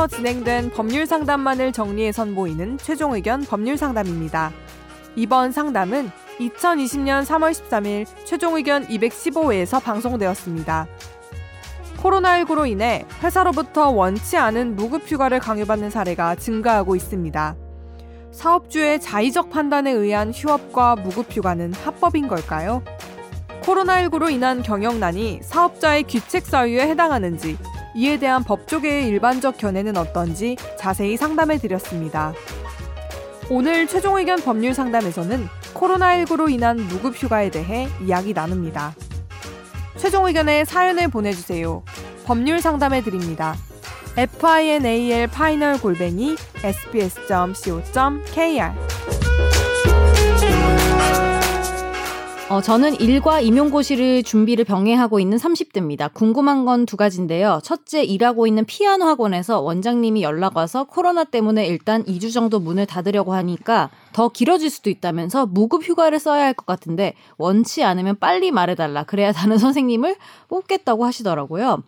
사무실에서 진행된 법률 상담만을 정리해 선보이는 최종 의견 법률 상담입니다. 이번 상담은 2020년 3월 13일 최종 의견 215회에서 방송되었습니다. 코로나19로 인해 회사로부터 원치 않은 무급 휴가를 강요받는 사례가 증가하고 있습니다. 사업주의 자의적 판단에 의한 휴업과 무급 휴가는 합법인 걸까요? 코로나19로 인한 경영난이 사업자의 귀책 사유에 해당하는지 이에 대한 법조계의 일반적 견해는 어떤지 자세히 상담해 드렸습니다. 오늘 최종 의견 법률 상담에서는 코로나19로 인한 무급 휴가에 대해 이야기 나눕니다. 최종 의견에 사연을 보내주세요. 법률 상담해 드립니다. final 골뱅이 sbs.co.kr 어, 저는 일과 임용고시를 준비를 병행하고 있는 30대입니다. 궁금한 건 두 가지인데요. 첫째, 일하고 있는 피아노 학원에서 원장님이 연락 와서 코로나 때문에 일단 2주 정도 문을 닫으려고 하니까 더 길어질 수도 있다면서 무급 휴가를 써야 할 것 같은데 원치 않으면 빨리 말해달라. 그래야 다른 선생님을 뽑겠다고 하시더라고요.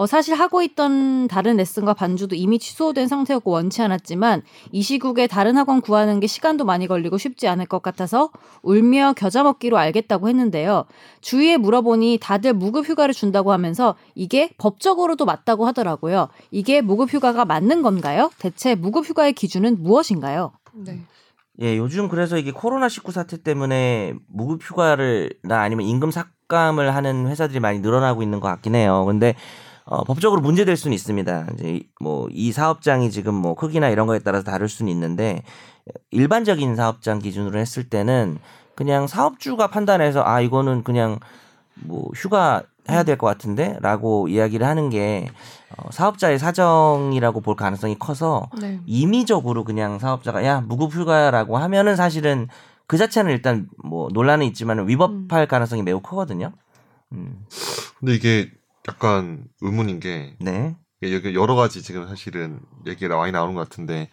어, 사실 하고 있던 다른 레슨과 반주도 이미 취소된 상태였고 원치 않았지만 이 시국에 다른 학원 구하는 게 시간도 많이 걸리고 쉽지 않을 것 같아서 울며 겨자 먹기로 알겠다고 했는데요. 주위에 물어보니 다들 무급 휴가를 준다고 하면서 이게 법적으로도 맞다고 하더라고요. 이게 무급 휴가가 맞는 건가요? 대체 무급 휴가의 기준은 무엇인가요? 네. 예, 요즘 그래서 이게 코로나19 사태 때문에 무급 휴가를 나 아니면 임금 삭감을 하는 회사들이 많이 늘어나고 있는 것 같긴 해요. 근데 어, 법적으로 문제될 수는 있습니다. 이제 뭐 이 사업장이 지금 뭐 크기나 이런 거에 따라서 다를 수는 있는데 일반적인 사업장 기준으로 했을 때는 그냥 사업주가 판단해서 아 이거는 그냥 뭐 휴가 해야 될 것 같은데라고 이야기를 하는 게 어, 사업자의 사정이라고 볼 가능성이 커서 네. 임의적으로 그냥 사업자가 야 무급 휴가라고 하면은 사실은 그 자체는 일단 뭐 논란은 있지만 위법할 음. 가능성이 매우 크거든요. 음. 근데 이게 약간 의문인 게 네. 여기 여러 가지 지금 사실은 얘기가 많이 나오는 것 같은데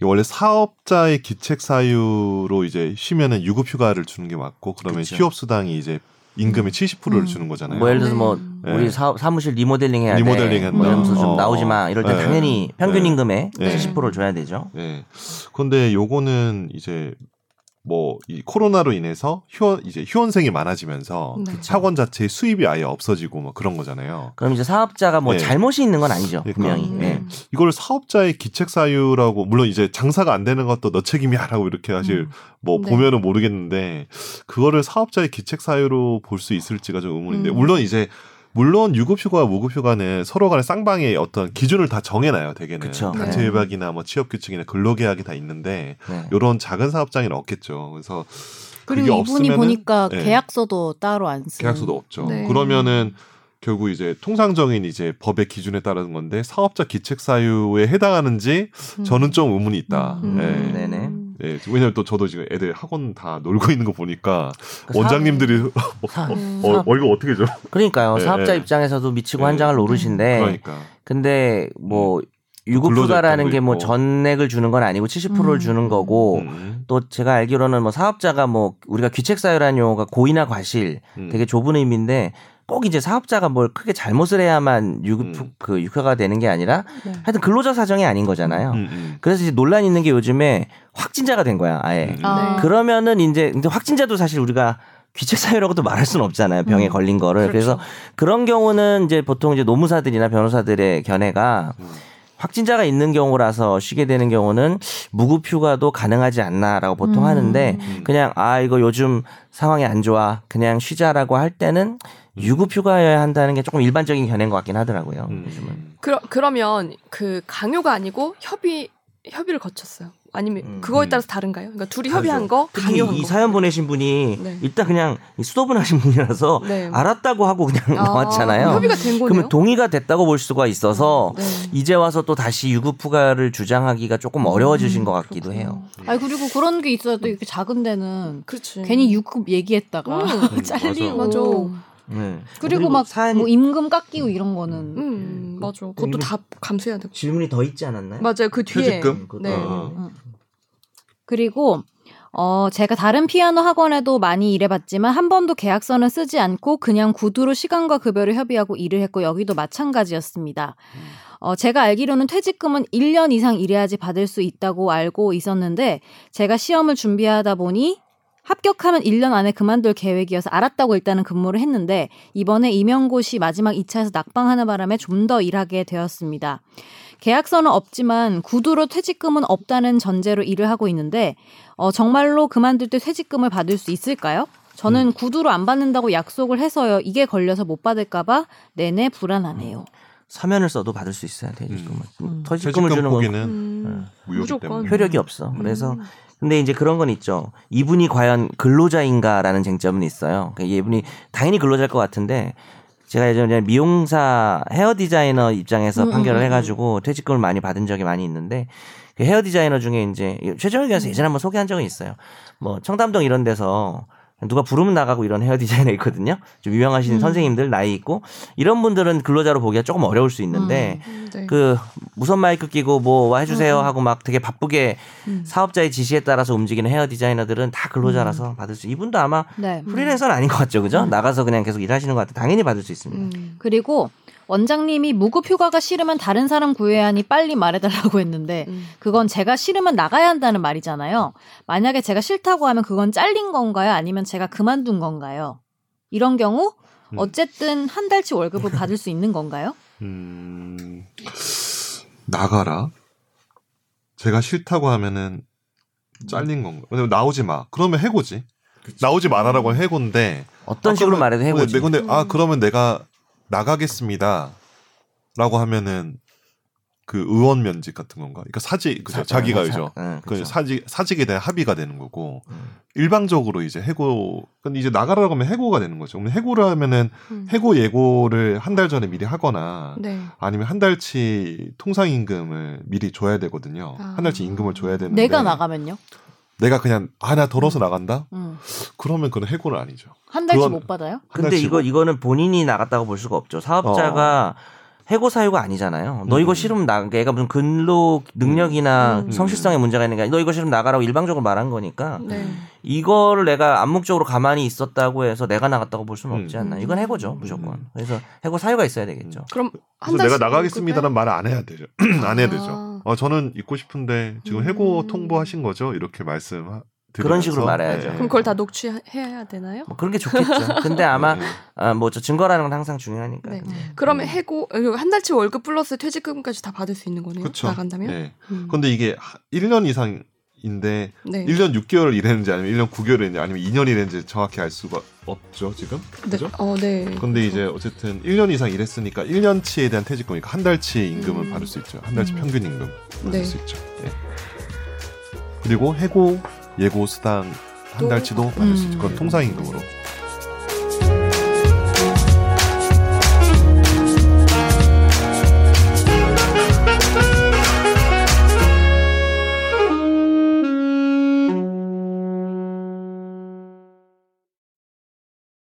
원래 사업자의 기책 사유로 이제 쉬면은 유급 휴가를 주는 게 맞고 그러면 그쵸. 휴업 수당이 이제 임금의 음. 70%를 음. 주는 거잖아요. 뭐 예를 들어서 뭐 네. 우리 사, 사무실 리모델링 해야 리모델링 돼. 한다. 뭐 이러면서 좀 어, 나오지 마. 이럴 때 네. 당연히 평균 네. 임금의 네. 70%를 줘야 되죠. 네. 그런데 요거는 이제 뭐 이 코로나로 인해서 휴원 이제 휴원생이 많아지면서 네. 학원 자체의 수입이 아예 없어지고 뭐 그런 거잖아요. 그럼 이제 사업자가 뭐 네. 잘못이 있는 건 아니죠. 그러니까, 분명히. 네. 음. 이걸 사업자의 기책 사유라고 물론 이제 장사가 안 되는 것도 너 책임이야라고 이렇게 사실 음. 뭐 네. 보면은 모르겠는데 그거를 사업자의 기책 사유로 볼 수 있을지가 좀 의문인데 음. 물론 이제 물론 유급휴가와 무급휴가는 서로 간의 쌍방의 어떤 기준을 다 정해놔요. 대개는 그쵸. 단체 협약이나 네. 뭐 취업규칙이나 근로계약이 다 있는데 네. 이런 작은 사업장에는 없겠죠. 그래서 그리고 이분이 보니까 네. 계약서도 따로 안 쓰. 계약서도 없죠. 네. 그러면은 결국 이제 통상적인 이제 법의 기준에 따르는 건데 사업자 기책 사유에 해당하는지 음. 저는 좀 의문이 있다. 음. 네. 네 네. 네, 왜냐면 또 저도 지금 애들 학원 다 놀고 있는 거 보니까 그 원장님들이 사, 어, 어, 어, 이거 어떻게 줘? 그러니까요. 네, 사업자 네. 입장에서도 미치고 네. 한장을 노르신데. 그러니까. 근데 뭐 음. 유급휴가라는 게 뭐 전액을 주는 건 아니고 70%를 음. 주는 거고 음. 또 제가 알기로는 뭐 사업자가 뭐 우리가 귀책사유라는 용어가 고의나 과실 음. 되게 좁은 의미인데 꼭 이제 사업자가 뭘 크게 잘못을 해야만 유급 음. 그 육화가 되는 게 아니라 네. 하여튼 근로자 사정이 아닌 거잖아요. 음, 음. 그래서 이제 논란이 있는 게 요즘에 확진자가 된 거야, 아예. 음. 아. 그러면은 이제 근데 확진자도 사실 우리가 귀책 사유라고도 말할 수는 없잖아요. 병에 음. 걸린 거를. 그렇죠. 그래서 그런 경우는 이제 보통 이제 노무사들이나 변호사들의 견해가 음. 확진자가 있는 경우라서 쉬게 되는 경우는 무급 휴가도 가능하지 않나라고 보통 음. 하는데 그냥 아 이거 요즘 상황이 안 좋아 그냥 쉬자라고 할 때는 유급 휴가여야 한다는 게 조금 일반적인 견해인 것 같긴 하더라고요. 음. 요즘은. 그러, 그러면 그 강요가 아니고 협의 협의를 거쳤어요. 아니면 음, 그거에 음. 따라서 다른가요? 그러니까 둘이 협의한 거, 강요한 이 거. 사연 보내신 분이 네. 일단 그냥 수도분하신 분이라서 네. 알았다고 하고 그냥 아, 나왔잖아요. 협의가 된 거네요. 그러면 동의가 됐다고 볼 수가 있어서 네. 이제 와서 또 다시 유급휴가를 주장하기가 조금 어려워지신 음, 것 같기도 그렇구나. 해요. 아니 그리고 그런 게 있어야 또 이렇게 작은 데는 그렇지. 괜히 유급 얘기했다가 음, 잘리고 맞아. 네. 그리고 막 사연... 뭐 임금 깎이고 이런 거는 음, 맞아. 그것도 다 감수해야 되고. 질문이 더 있지 않았나요? 맞아요. 그 뒤에. 퇴직금? 네. 어. 음. 그리고 어, 제가 다른 피아노 학원에도 많이 일해봤지만 한 번도 계약서는 쓰지 않고 그냥 구두로 시간과 급여를 협의하고 일을 했고 여기도 마찬가지였습니다. 음. 어, 제가 알기로는 퇴직금은 1년 이상 일해야지 받을 수 있다고 알고 있었는데 제가 시험을 준비하다 보니 합격하면 1년 안에 그만둘 계획이어서 알았다고 일단은 근무를 했는데 이번에 임용고시 마지막 2차에서 낙방하는 바람에 좀 더 일하게 되었습니다. 계약서는 없지만 구두로 퇴직금은 없다는 전제로 일을 하고 있는데 어, 정말로 그만둘 때 퇴직금을 받을 수 있을까요? 저는 음. 구두로 안 받는다고 약속을 해서요. 이게 걸려서 못 받을까봐 내내 불안하네요. 서면을 써도 받을 수 있어요 퇴직금은. 음. 음. 퇴직금을 주는 건 음. 무조건 효력이 없어. 그래서 음. 근데 이제 그런 건 있죠. 이분이 과연 근로자인가라는 쟁점은 있어요. 그러니까 이분이 당연히 근로자일 것 같은데 제가 예전에 미용사 헤어 디자이너 입장에서 음, 판결을 음, 음. 해가지고 퇴직금을 많이 받은 적이 많이 있는데 그 헤어 디자이너 중에 이제 최종 의견에서 예전에 한번 소개한 적은 있어요. 뭐 청담동 이런 데서 누가 부르면 나가고 이런 헤어 디자이너 있거든요. 좀 유명하신 음. 선생님들 나이 있고 이런 분들은 근로자로 보기가 조금 어려울 수 있는데 음. 네. 그 무선 마이크 끼고 뭐 해주세요 음. 하고 막 되게 바쁘게 음. 사업자의 지시에 따라서 움직이는 헤어 디자이너들은 다 근로자라서 음. 받을 수. 이분도 아마 네. 프리랜서는 아닌 것 같죠, 그죠? 나가서 그냥 계속 일하시는 것 같아. 당연히 받을 수 있습니다. 그리고 원장님이 무급 휴가가 싫으면 다른 사람 구해야 하니 빨리 말해달라고 했는데 음. 그건 제가 싫으면 나가야 한다는 말이잖아요. 만약에 제가 싫다고 하면 그건 잘린 건가요? 아니면 제가 그만둔 건가요? 이런 경우 음. 어쨌든 한 달치 월급을 받을 수 있는 건가요? 음, 나가라. 제가 싫다고 하면은 잘린 건가? 왜냐면 나오지 마. 그러면 해고지. 그치. 나오지 마라라고 해고인데 어떤 아, 식으로 그러면, 말해도 해고지. 네, 근데 아 그러면 내가 나가겠습니다. 라고 하면은 그 의원 면직 같은 건가? 그러니까 사직 그죠? 자기가 그죠? 네, 그 사직 사직에 대한 합의가 되는 거고 음. 일방적으로 이제 해고 근데 이제 나가라고 하면 해고가 되는 거죠. 그럼 해고를 하면은 음. 해고 예고를 한 달 전에 미리 하거나 네. 아니면 한 달치 통상 임금을 미리 줘야 되거든요. 아. 한 달치 임금을 줘야 되는데 내가 나가면요? 내가 그냥 아나 덜어서 음. 나간다? 음. 그러면 그건 해고는 아니죠. 한 달치 못 받아요? 근데 이거 이거는 본인이 나갔다고 볼 수가 없죠. 사업자가 어. 해고 사유가 아니잖아요. 너 이거 음. 싫으면 나가. 얘가 무슨 근로 능력이나 음. 성실성에 문제가 있는 게 아니라 너 이거 싫으면 나가라고 일방적으로 말한 거니까 네. 이거를 내가 암묵적으로 가만히 있었다고 해서 내가 나갔다고 볼 수는 없지 않나. 이건 해고죠 무조건. 그래서 해고 사유가 있어야 되겠죠. 그럼 그래서 내가 나가겠습니다는 말을 안 해야 되죠. 안 해야 되죠. 아. 어, 저는 있고 싶은데 지금 해고 통보하신 거죠? 이렇게 말씀 그런 식으로 말해야죠. 네. 그럼 그걸 다 녹취해야 되나요? 뭐 그런 게 좋겠죠. 근데 아마 네. 아, 뭐저 증거라는 건 항상 중요하니까. 네. 음. 그러면 해고 한 달치 월급 플러스 퇴직금까지 다 받을 수 있는 거네요. 그쵸. 나간다면. 네. 음. 근데 이게 1년 이상 인데 네. 1년 6개월 일했는지 아니면 1년 9개월 일했는지 아니면 2년 일했는지 정확히 알 수가 없죠, 지금. 네. 그죠? 어, 네. 근데 이제 어쨌든 1년 이상 일했으니까 1년치에 대한 퇴직금이니까 한 달치 임금을 음. 받을 수 있죠. 한 달치 음. 평균 임금 받을 네. 수 있죠. 예. 그리고 해고 예고 수당 한 달치도 받을 수 있죠. 그건 통상 임금으로.